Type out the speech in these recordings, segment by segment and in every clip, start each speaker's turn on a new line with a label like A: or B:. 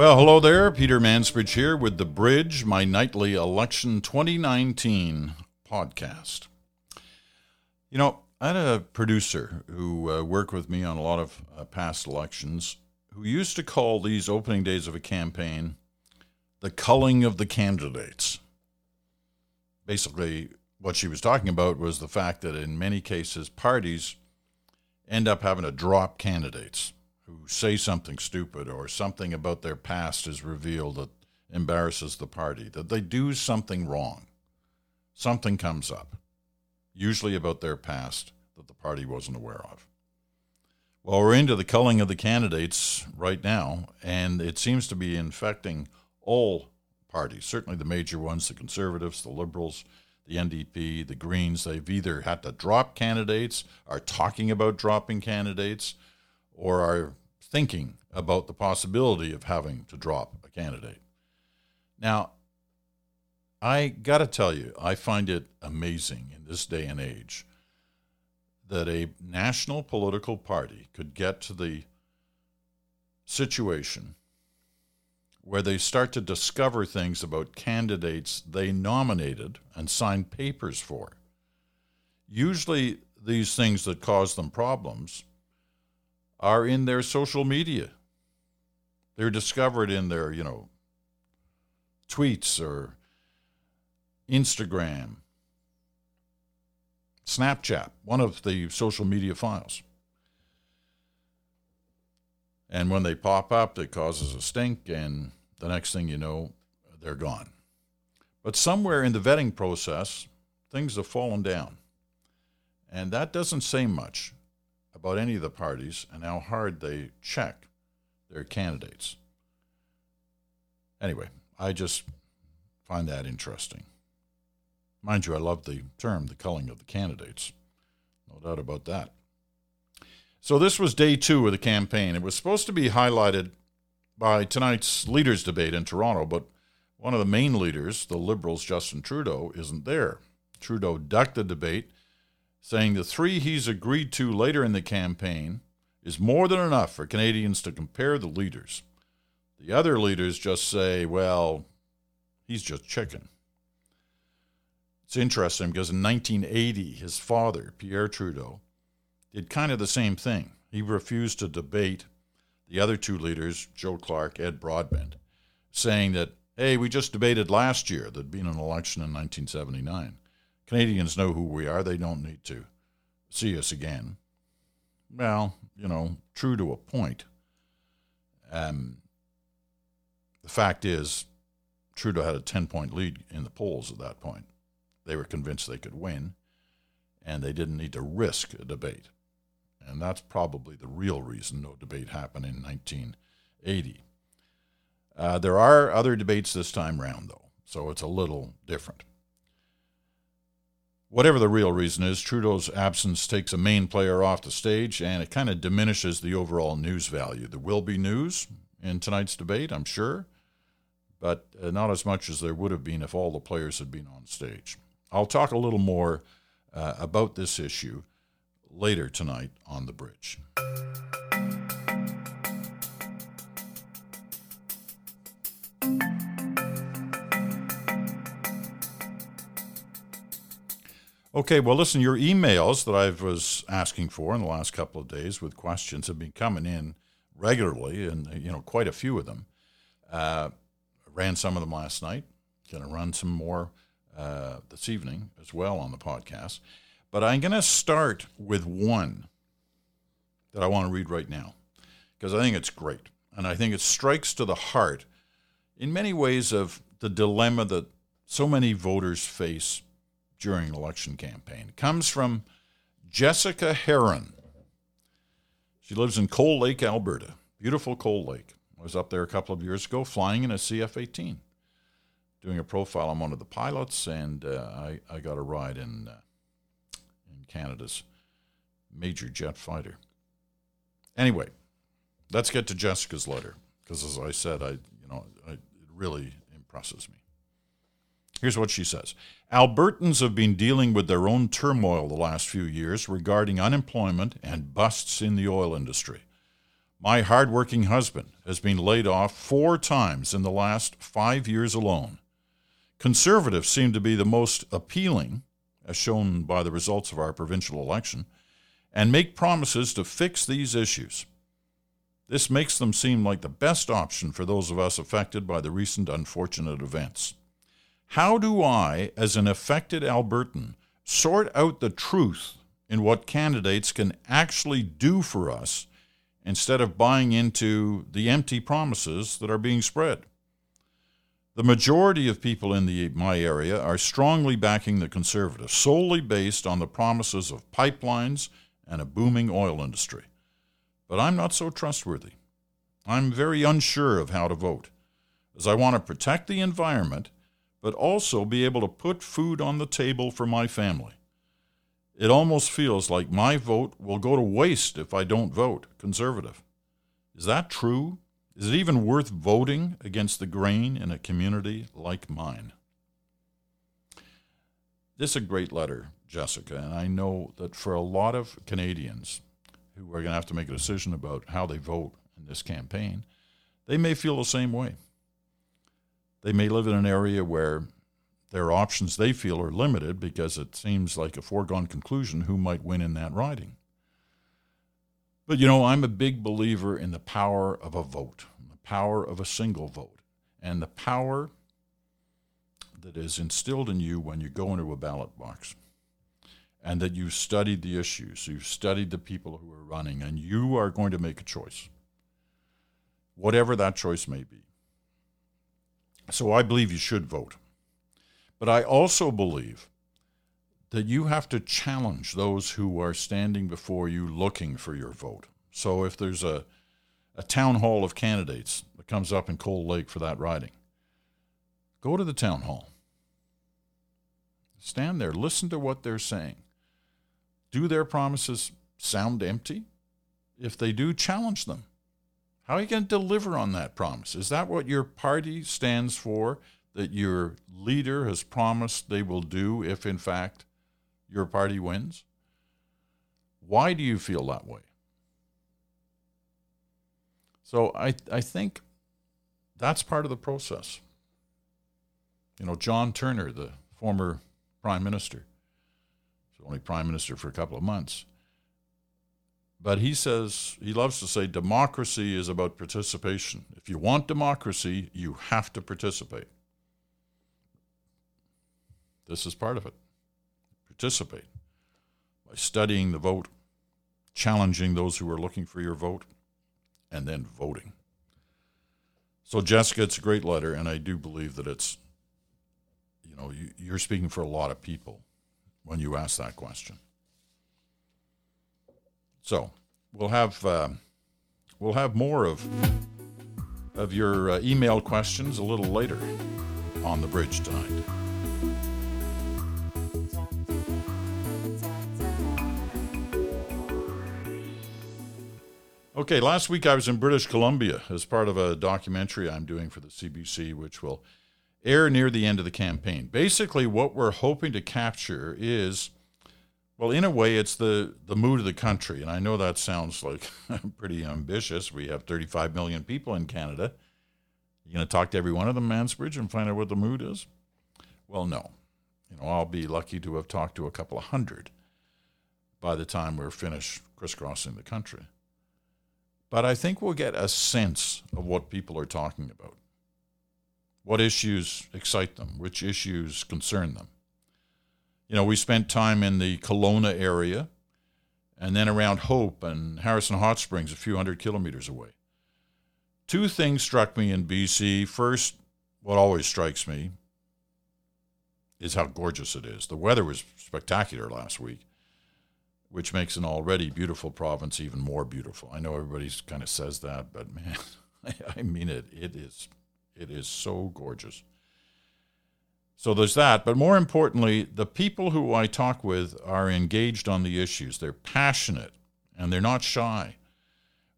A: Well, hello there. Peter Mansbridge here with The Bridge, my nightly election 2019 podcast. You know, I had a producer who uh, worked with me on a lot of uh, past elections who used to call these opening days of a campaign the culling of the candidates. Basically, what she was talking about was the fact that in many cases, parties end up having to drop candidates who say something stupid or something about their past is revealed that embarrasses the party, that they do something wrong. Something comes up, usually about their past that the party wasn't aware of. Well, we're into the culling of the candidates right now, and it seems to be infecting all parties, certainly the major ones, the Conservatives, the Liberals, the NDP, the Greens. They've either had to drop candidates, are talking about dropping candidates, or are thinking about the possibility of having to drop a candidate. Now, I got to tell you, I find it amazing in this day and age that a national political party could get to the situation where they start to discover things about candidates they nominated and signed papers for. Usually, these things that cause them problems are in their social media. They're discovered in their, you know, tweets or Instagram, Snapchat, one of the social media files. And when they pop up, it causes a stink, and the next thing you know, they're gone. But somewhere in the vetting process, things have fallen down. And that doesn't say much about any of the parties and how hard they check their candidates. Anyway, I just find that interesting. Mind you, I love the term, the culling of the candidates. No doubt about that. So, this was day two of the campaign. It was supposed to be highlighted by tonight's leaders' debate in Toronto, but one of the main leaders, the Liberals' Justin Trudeau, isn't there. Trudeau ducked the debate saying the three he's agreed to later in the campaign is more than enough for Canadians to compare the leaders. The other leaders just say, well, he's just chicken. It's interesting because in 1980, his father, Pierre Trudeau, did kind of the same thing. He refused to debate the other two leaders, Joe Clark, Ed Broadbent, saying that, hey, we just debated last year. There'd been an election in 1979. Canadians know who we are. They don't need to see us again. Well, you know, true to a point. Um, the fact is, Trudeau had a 10 point lead in the polls at that point. They were convinced they could win, and they didn't need to risk a debate. And that's probably the real reason no debate happened in 1980. Uh, there are other debates this time round, though, so it's a little different. Whatever the real reason is, Trudeau's absence takes a main player off the stage and it kind of diminishes the overall news value. There will be news in tonight's debate, I'm sure, but uh, not as much as there would have been if all the players had been on stage. I'll talk a little more uh, about this issue later tonight on the bridge. Okay, well, listen, your emails that I was asking for in the last couple of days with questions have been coming in regularly, and you know, quite a few of them. Uh, ran some of them last night. Going to run some more uh, this evening as well on the podcast. But I'm going to start with one that I want to read right now because I think it's great, and I think it strikes to the heart, in many ways, of the dilemma that so many voters face during election campaign. It comes from Jessica Heron. She lives in Cold Lake, Alberta. Beautiful Cold Lake. I was up there a couple of years ago flying in a CF 18, doing a profile on one of the pilots, and uh, I, I got a ride in, uh, in Canada's major jet fighter. Anyway, let's get to Jessica's letter, because as I said, I, you know, I, it really impresses me. Here's what she says Albertans have been dealing with their own turmoil the last few years regarding unemployment and busts in the oil industry. My hardworking husband has been laid off four times in the last five years alone. Conservatives seem to be the most appealing, as shown by the results of our provincial election, and make promises to fix these issues. This makes them seem like the best option for those of us affected by the recent unfortunate events. How do I, as an affected Albertan, sort out the truth in what candidates can actually do for us instead of buying into the empty promises that are being spread? The majority of people in the, my area are strongly backing the Conservatives, solely based on the promises of pipelines and a booming oil industry. But I'm not so trustworthy. I'm very unsure of how to vote, as I want to protect the environment, but also be able to put food on the table for my family. It almost feels like my vote will go to waste if I don't vote Conservative. Is that true? Is it even worth voting against the grain in a community like mine? This is a great letter, Jessica, and I know that for a lot of Canadians who are going to have to make a decision about how they vote in this campaign, they may feel the same way. They may live in an area where their options they feel are limited because it seems like a foregone conclusion who might win in that riding. But you know, I'm a big believer in the power of a vote, the power of a single vote, and the power that is instilled in you when you go into a ballot box. And that you've studied the issues, you've studied the people who are running, and you are going to make a choice, whatever that choice may be. So I believe you should vote. But I also believe that you have to challenge those who are standing before you looking for your vote. So if there's a, a town hall of candidates that comes up in Cold Lake for that riding, go to the town hall. Stand there, listen to what they're saying. Do their promises sound empty? If they do, challenge them. How are you going to deliver on that promise? Is that what your party stands for? That your leader has promised they will do if, in fact, your party wins? Why do you feel that way? So I, I think that's part of the process. You know, John Turner, the former prime minister, only prime minister for a couple of months. But he says, he loves to say, democracy is about participation. If you want democracy, you have to participate. This is part of it participate by studying the vote, challenging those who are looking for your vote, and then voting. So, Jessica, it's a great letter, and I do believe that it's, you know, you, are speaking for a lot of people when you ask that question. So, we'll have uh, we'll have more of of your uh, email questions a little later on the bridge tonight. Okay, last week I was in British Columbia as part of a documentary I'm doing for the CBC, which will air near the end of the campaign. Basically, what we're hoping to capture is, well, in a way, it's the, the mood of the country. And I know that sounds like pretty ambitious. We have 35 million people in Canada. You going to talk to every one of them, Mansbridge, and find out what the mood is? Well, no. You know, I'll be lucky to have talked to a couple of hundred by the time we're finished crisscrossing the country. But I think we'll get a sense of what people are talking about. What issues excite them? Which issues concern them? You know, we spent time in the Kelowna area and then around Hope and Harrison Hot Springs, a few hundred kilometers away. Two things struck me in BC. First, what always strikes me is how gorgeous it is. The weather was spectacular last week which makes an already beautiful province even more beautiful. I know everybody kind of says that, but man, I mean it. It is, it is so gorgeous. So there's that. But more importantly, the people who I talk with are engaged on the issues. They're passionate and they're not shy.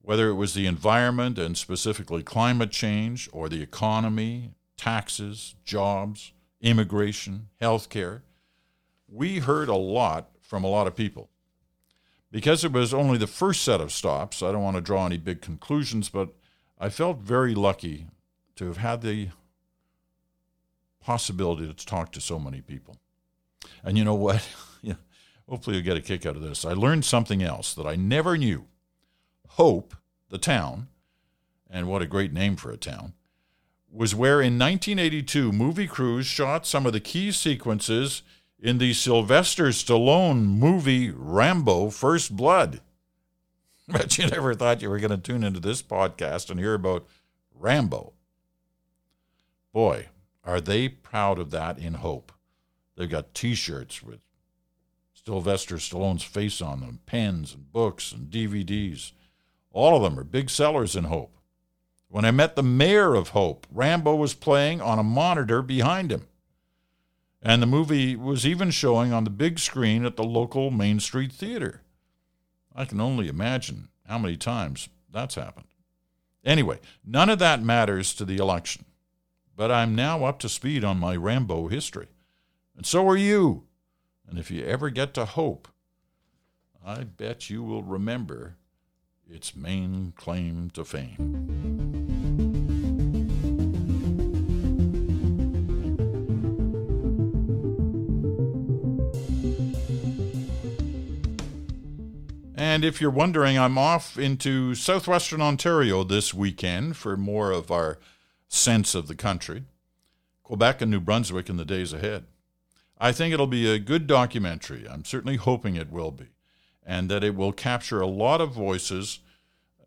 A: Whether it was the environment and specifically climate change or the economy, taxes, jobs, immigration, healthcare, we heard a lot from a lot of people. Because it was only the first set of stops, I don't want to draw any big conclusions, but I felt very lucky to have had the possibility to talk to so many people. And you know what? hopefully you'll get a kick out of this. I learned something else that I never knew. Hope, the town, and what a great name for a town, was where in 1982 movie crews shot some of the key sequences in the Sylvester Stallone movie Rambo First Blood. But you never thought you were going to tune into this podcast and hear about Rambo. Boy, are they proud of that in Hope. They've got t shirts with Sylvester Stallone's face on them, pens and books and DVDs. All of them are big sellers in Hope. When I met the mayor of Hope, Rambo was playing on a monitor behind him. And the movie was even showing on the big screen at the local Main Street Theater. I can only imagine how many times that's happened. Anyway, none of that matters to the election. But I'm now up to speed on my Rambo history. And so are you. And if you ever get to Hope, I bet you will remember its main claim to fame. And if you're wondering, I'm off into southwestern Ontario this weekend for more of our sense of the country, Quebec and New Brunswick in the days ahead. I think it'll be a good documentary. I'm certainly hoping it will be, and that it will capture a lot of voices,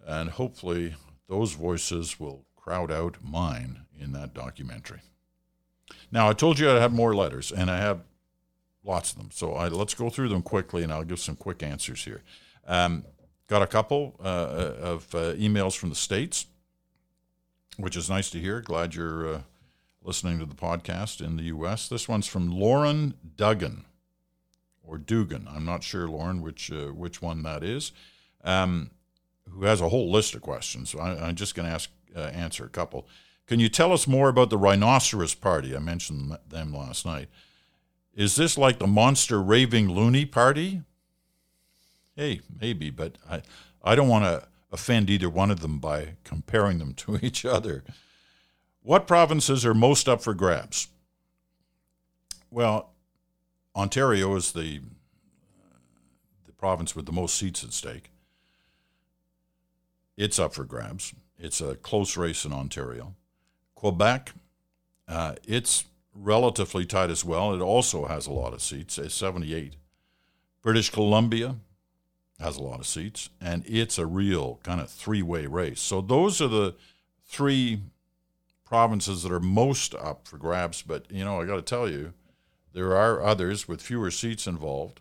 A: and hopefully those voices will crowd out mine in that documentary. Now, I told you I have more letters, and I have lots of them. So I, let's go through them quickly, and I'll give some quick answers here. Um, got a couple uh, of uh, emails from the States, which is nice to hear. Glad you're uh, listening to the podcast in the U.S. This one's from Lauren Duggan or Dugan. I'm not sure, Lauren, which, uh, which one that is, um, who has a whole list of questions. So I, am just going to ask uh, answer a couple. Can you tell us more about the Rhinoceros Party? I mentioned them last night. Is this like the Monster Raving Loony Party? Hey, maybe, but I, I don't want to offend either one of them by comparing them to each other. What provinces are most up for grabs? Well, Ontario is the the province with the most seats at stake. It's up for grabs. It's a close race in Ontario. Quebec, uh, it's relatively tight as well. It also has a lot of seats, it's 78. British Columbia, has a lot of seats, and it's a real kind of three way race. So those are the three provinces that are most up for grabs. But, you know, I got to tell you, there are others with fewer seats involved.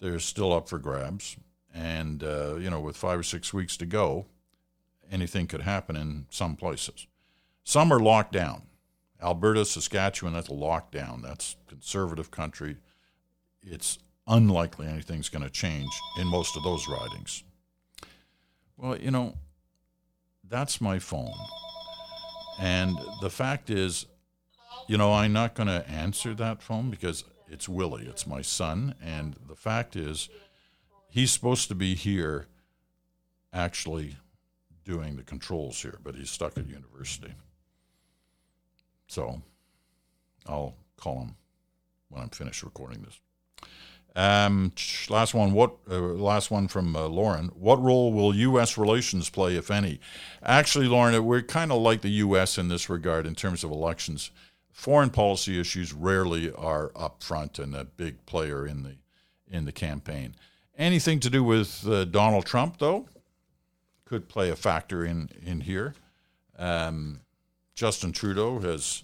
A: They're still up for grabs. And, uh, you know, with five or six weeks to go, anything could happen in some places. Some are locked down. Alberta, Saskatchewan, that's a lockdown. That's conservative country. It's unlikely anything's going to change in most of those ridings. Well, you know, that's my phone. And the fact is, you know, I'm not going to answer that phone because it's Willie, it's my son. And the fact is, he's supposed to be here actually doing the controls here, but he's stuck at university. So I'll call him when I'm finished recording this. Um, last one. What? Uh, last one from uh, Lauren. What role will U.S. relations play, if any? Actually, Lauren, we're kind of like the U.S. in this regard in terms of elections. Foreign policy issues rarely are up front and a big player in the in the campaign. Anything to do with uh, Donald Trump, though, could play a factor in in here. Um, Justin Trudeau has,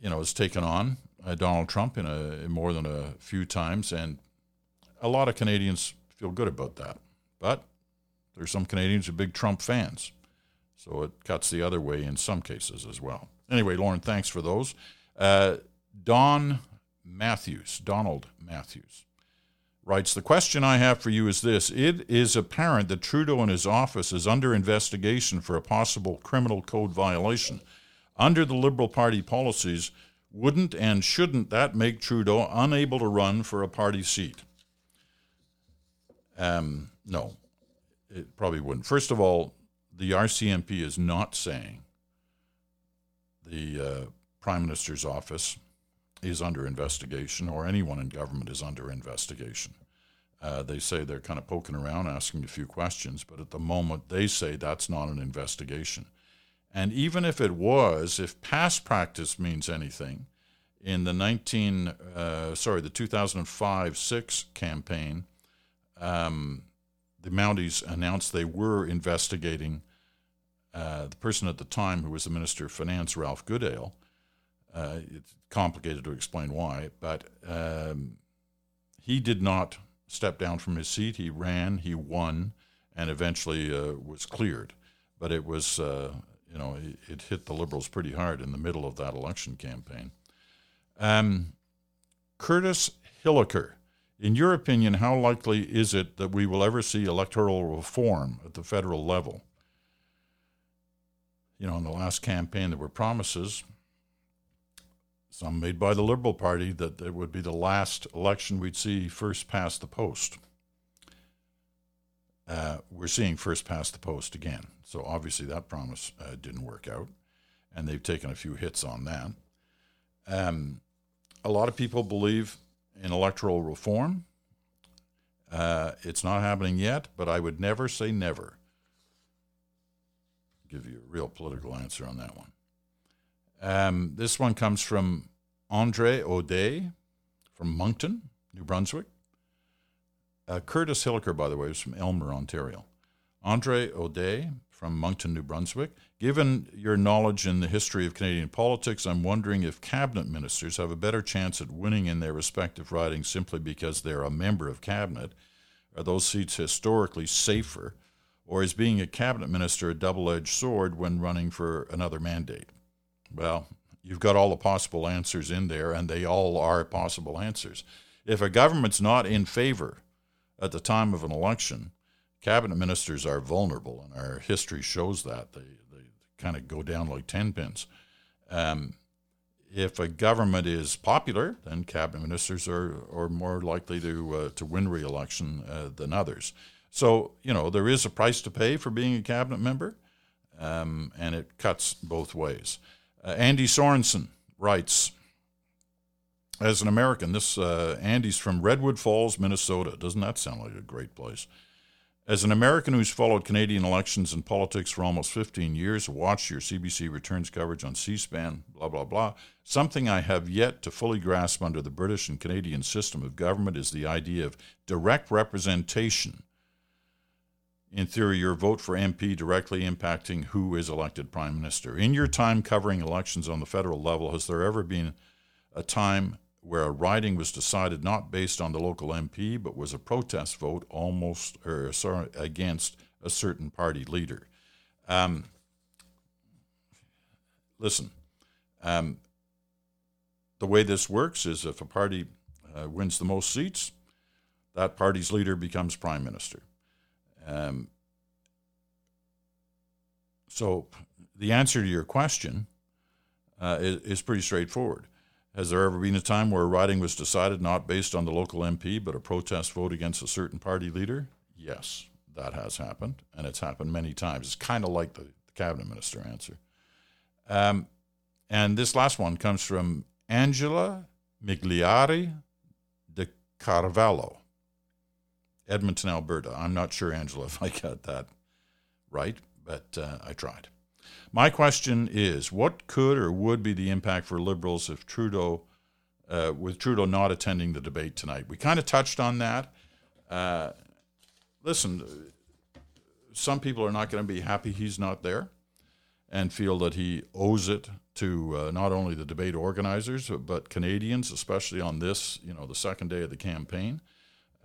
A: you know, has taken on uh, Donald Trump in a more than a few times, and a lot of Canadians feel good about that. But there's some Canadians who are big Trump fans, so it cuts the other way in some cases as well. Anyway, Lauren, thanks for those. Uh, Don Matthews, Donald Matthews, writes The question I have for you is this It is apparent that Trudeau and his office is under investigation for a possible criminal code violation. Under the Liberal Party policies, wouldn't and shouldn't that make Trudeau unable to run for a party seat? Um, no, it probably wouldn't. First of all, the RCMP is not saying the uh, Prime Minister's office is under investigation or anyone in government is under investigation. Uh, they say they're kind of poking around, asking a few questions, but at the moment they say that's not an investigation. And even if it was, if past practice means anything, in the 19 uh, sorry the 2005-6 campaign, um, the Mounties announced they were investigating uh, the person at the time who was the Minister of Finance, Ralph Goodale. Uh, it's complicated to explain why, but um, he did not step down from his seat. He ran, he won, and eventually uh, was cleared. But it was, uh, you know, it, it, hit the Liberals pretty hard in the middle of that election campaign. Um, Curtis Hilliker. In your opinion, how likely is it that we will ever see electoral reform at the federal level? You know, in the last campaign, there were promises some made by the Liberal Party, that it would be the last election we'd see first past the post. Uh, we're seeing first past the post again. So obviously that promise uh, didn't work out, and they've taken a few hits on that. Um, a lot of people believe in electoral reform. Uh, it's not happening yet, but I would never say never. Give you a real political answer on that one. Um, this one comes from Andre O'Day from Moncton, New Brunswick. Uh, Curtis Hilliker, by the way, is from Elmer, Ontario. Andre O'Day from Moncton, New Brunswick. Given your knowledge in the history of Canadian politics, I'm wondering if cabinet ministers have a better chance at winning in their respective ridings simply because they're a member of cabinet. Are those seats historically safer, or is being a cabinet minister a double edged sword when running for another mandate? Well, you've got all the possible answers in there, and they all are possible answers. If a government's not in favor at the time of an election, cabinet ministers are vulnerable, and our history shows that. They, they kind of go down like 10 pins. Um, if a government is popular, then cabinet ministers are, are more likely to, uh, to win re election uh, than others. So, you know, there is a price to pay for being a cabinet member, um, and it cuts both ways. Uh, Andy Sorensen writes, as an American, this uh, Andy's from Redwood Falls, Minnesota. Doesn't that sound like a great place? As an American who's followed Canadian elections and politics for almost 15 years, watched your CBC returns coverage on C SPAN, blah, blah, blah, something I have yet to fully grasp under the British and Canadian system of government is the idea of direct representation in theory, your vote for MP directly impacting who is elected prime minister. In your time covering elections on the federal level, has there ever been a time where a riding was decided not based on the local MP, but was a protest vote almost or sorry, against a certain party leader? Um, listen, um, the way this works is if a party uh, wins the most seats, that party's leader becomes prime minister. Um, so the answer to your question uh, is, is, pretty straightforward. Has there ever been a time where a riding was decided not based on the local MP but a protest vote against a certain party leader? Yes, that has happened, and it's happened many times. It's kind of like the, the, cabinet minister answer. Um, and this last one comes from Angela Migliari de Carvalho. Edmonton, Alberta. I'm not sure, Angela, if I got that right, but uh, I tried. My question is what could or would be the impact for Liberals if Trudeau, uh, with Trudeau not attending the debate tonight? We kind of touched on that. Uh, listen, some people are not going to be happy he's not there and feel that he owes it to uh, not only the debate organizers but Canadians, especially on this, you know, the second day of the campaign.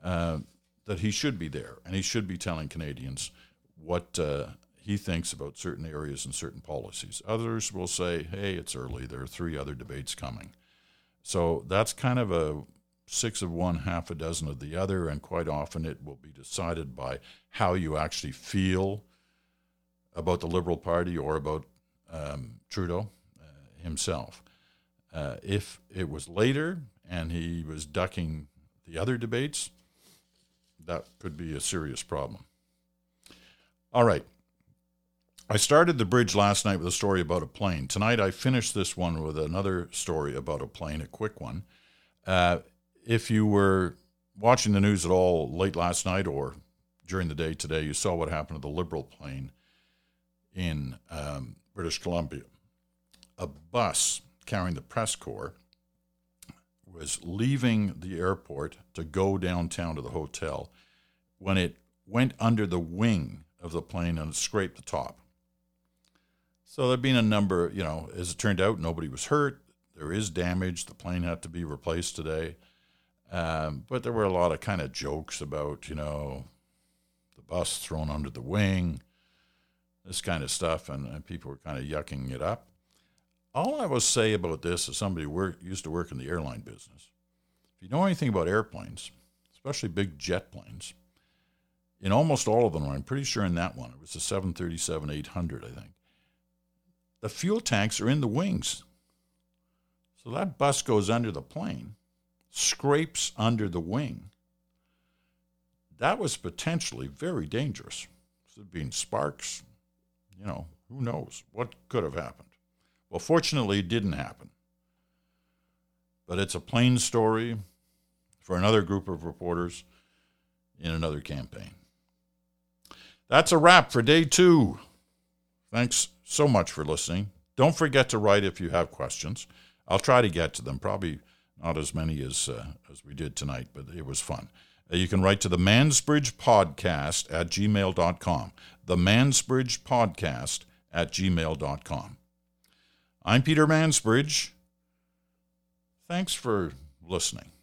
A: Uh, that he should be there and he should be telling Canadians what uh, he thinks about certain areas and certain policies. Others will say, hey, it's early. There are three other debates coming. So that's kind of a six of one, half a dozen of the other, and quite often it will be decided by how you actually feel about the Liberal Party or about um, Trudeau uh, himself. Uh, if it was later and he was ducking the other debates, that could be a serious problem. All right. I started the bridge last night with a story about a plane. Tonight I finished this one with another story about a plane, a quick one. Uh, if you were watching the news at all late last night or during the day today, you saw what happened to the Liberal plane in um, British Columbia. A bus carrying the press corps was leaving the airport to go downtown to the hotel when it went under the wing of the plane and scraped the top. So there'd been a number, you know, as it turned out, nobody was hurt. There is damage. The plane had to be replaced today. Um, but there were a lot of kind of jokes about, you know, the bus thrown under the wing, this kind of stuff, and, and people were kind of yucking it up. All I will say about this is somebody who used to work in the airline business. If you know anything about airplanes, especially big jet planes, in almost all of them, I'm pretty sure in that one, it was the 737 800, I think, the fuel tanks are in the wings. So that bus goes under the plane, scrapes under the wing. That was potentially very dangerous. There being sparks, you know, who knows what could have happened. Well, fortunately, it didn't happen. But it's a plain story for another group of reporters in another campaign. That's a wrap for day two. Thanks so much for listening. Don't forget to write if you have questions. I'll try to get to them. Probably not as many as uh, as we did tonight, but it was fun. Uh, you can write to the Mansbridge Podcast at gmail.com. The Mansbridge Podcast at gmail.com. I'm Peter Mansbridge. Thanks for listening.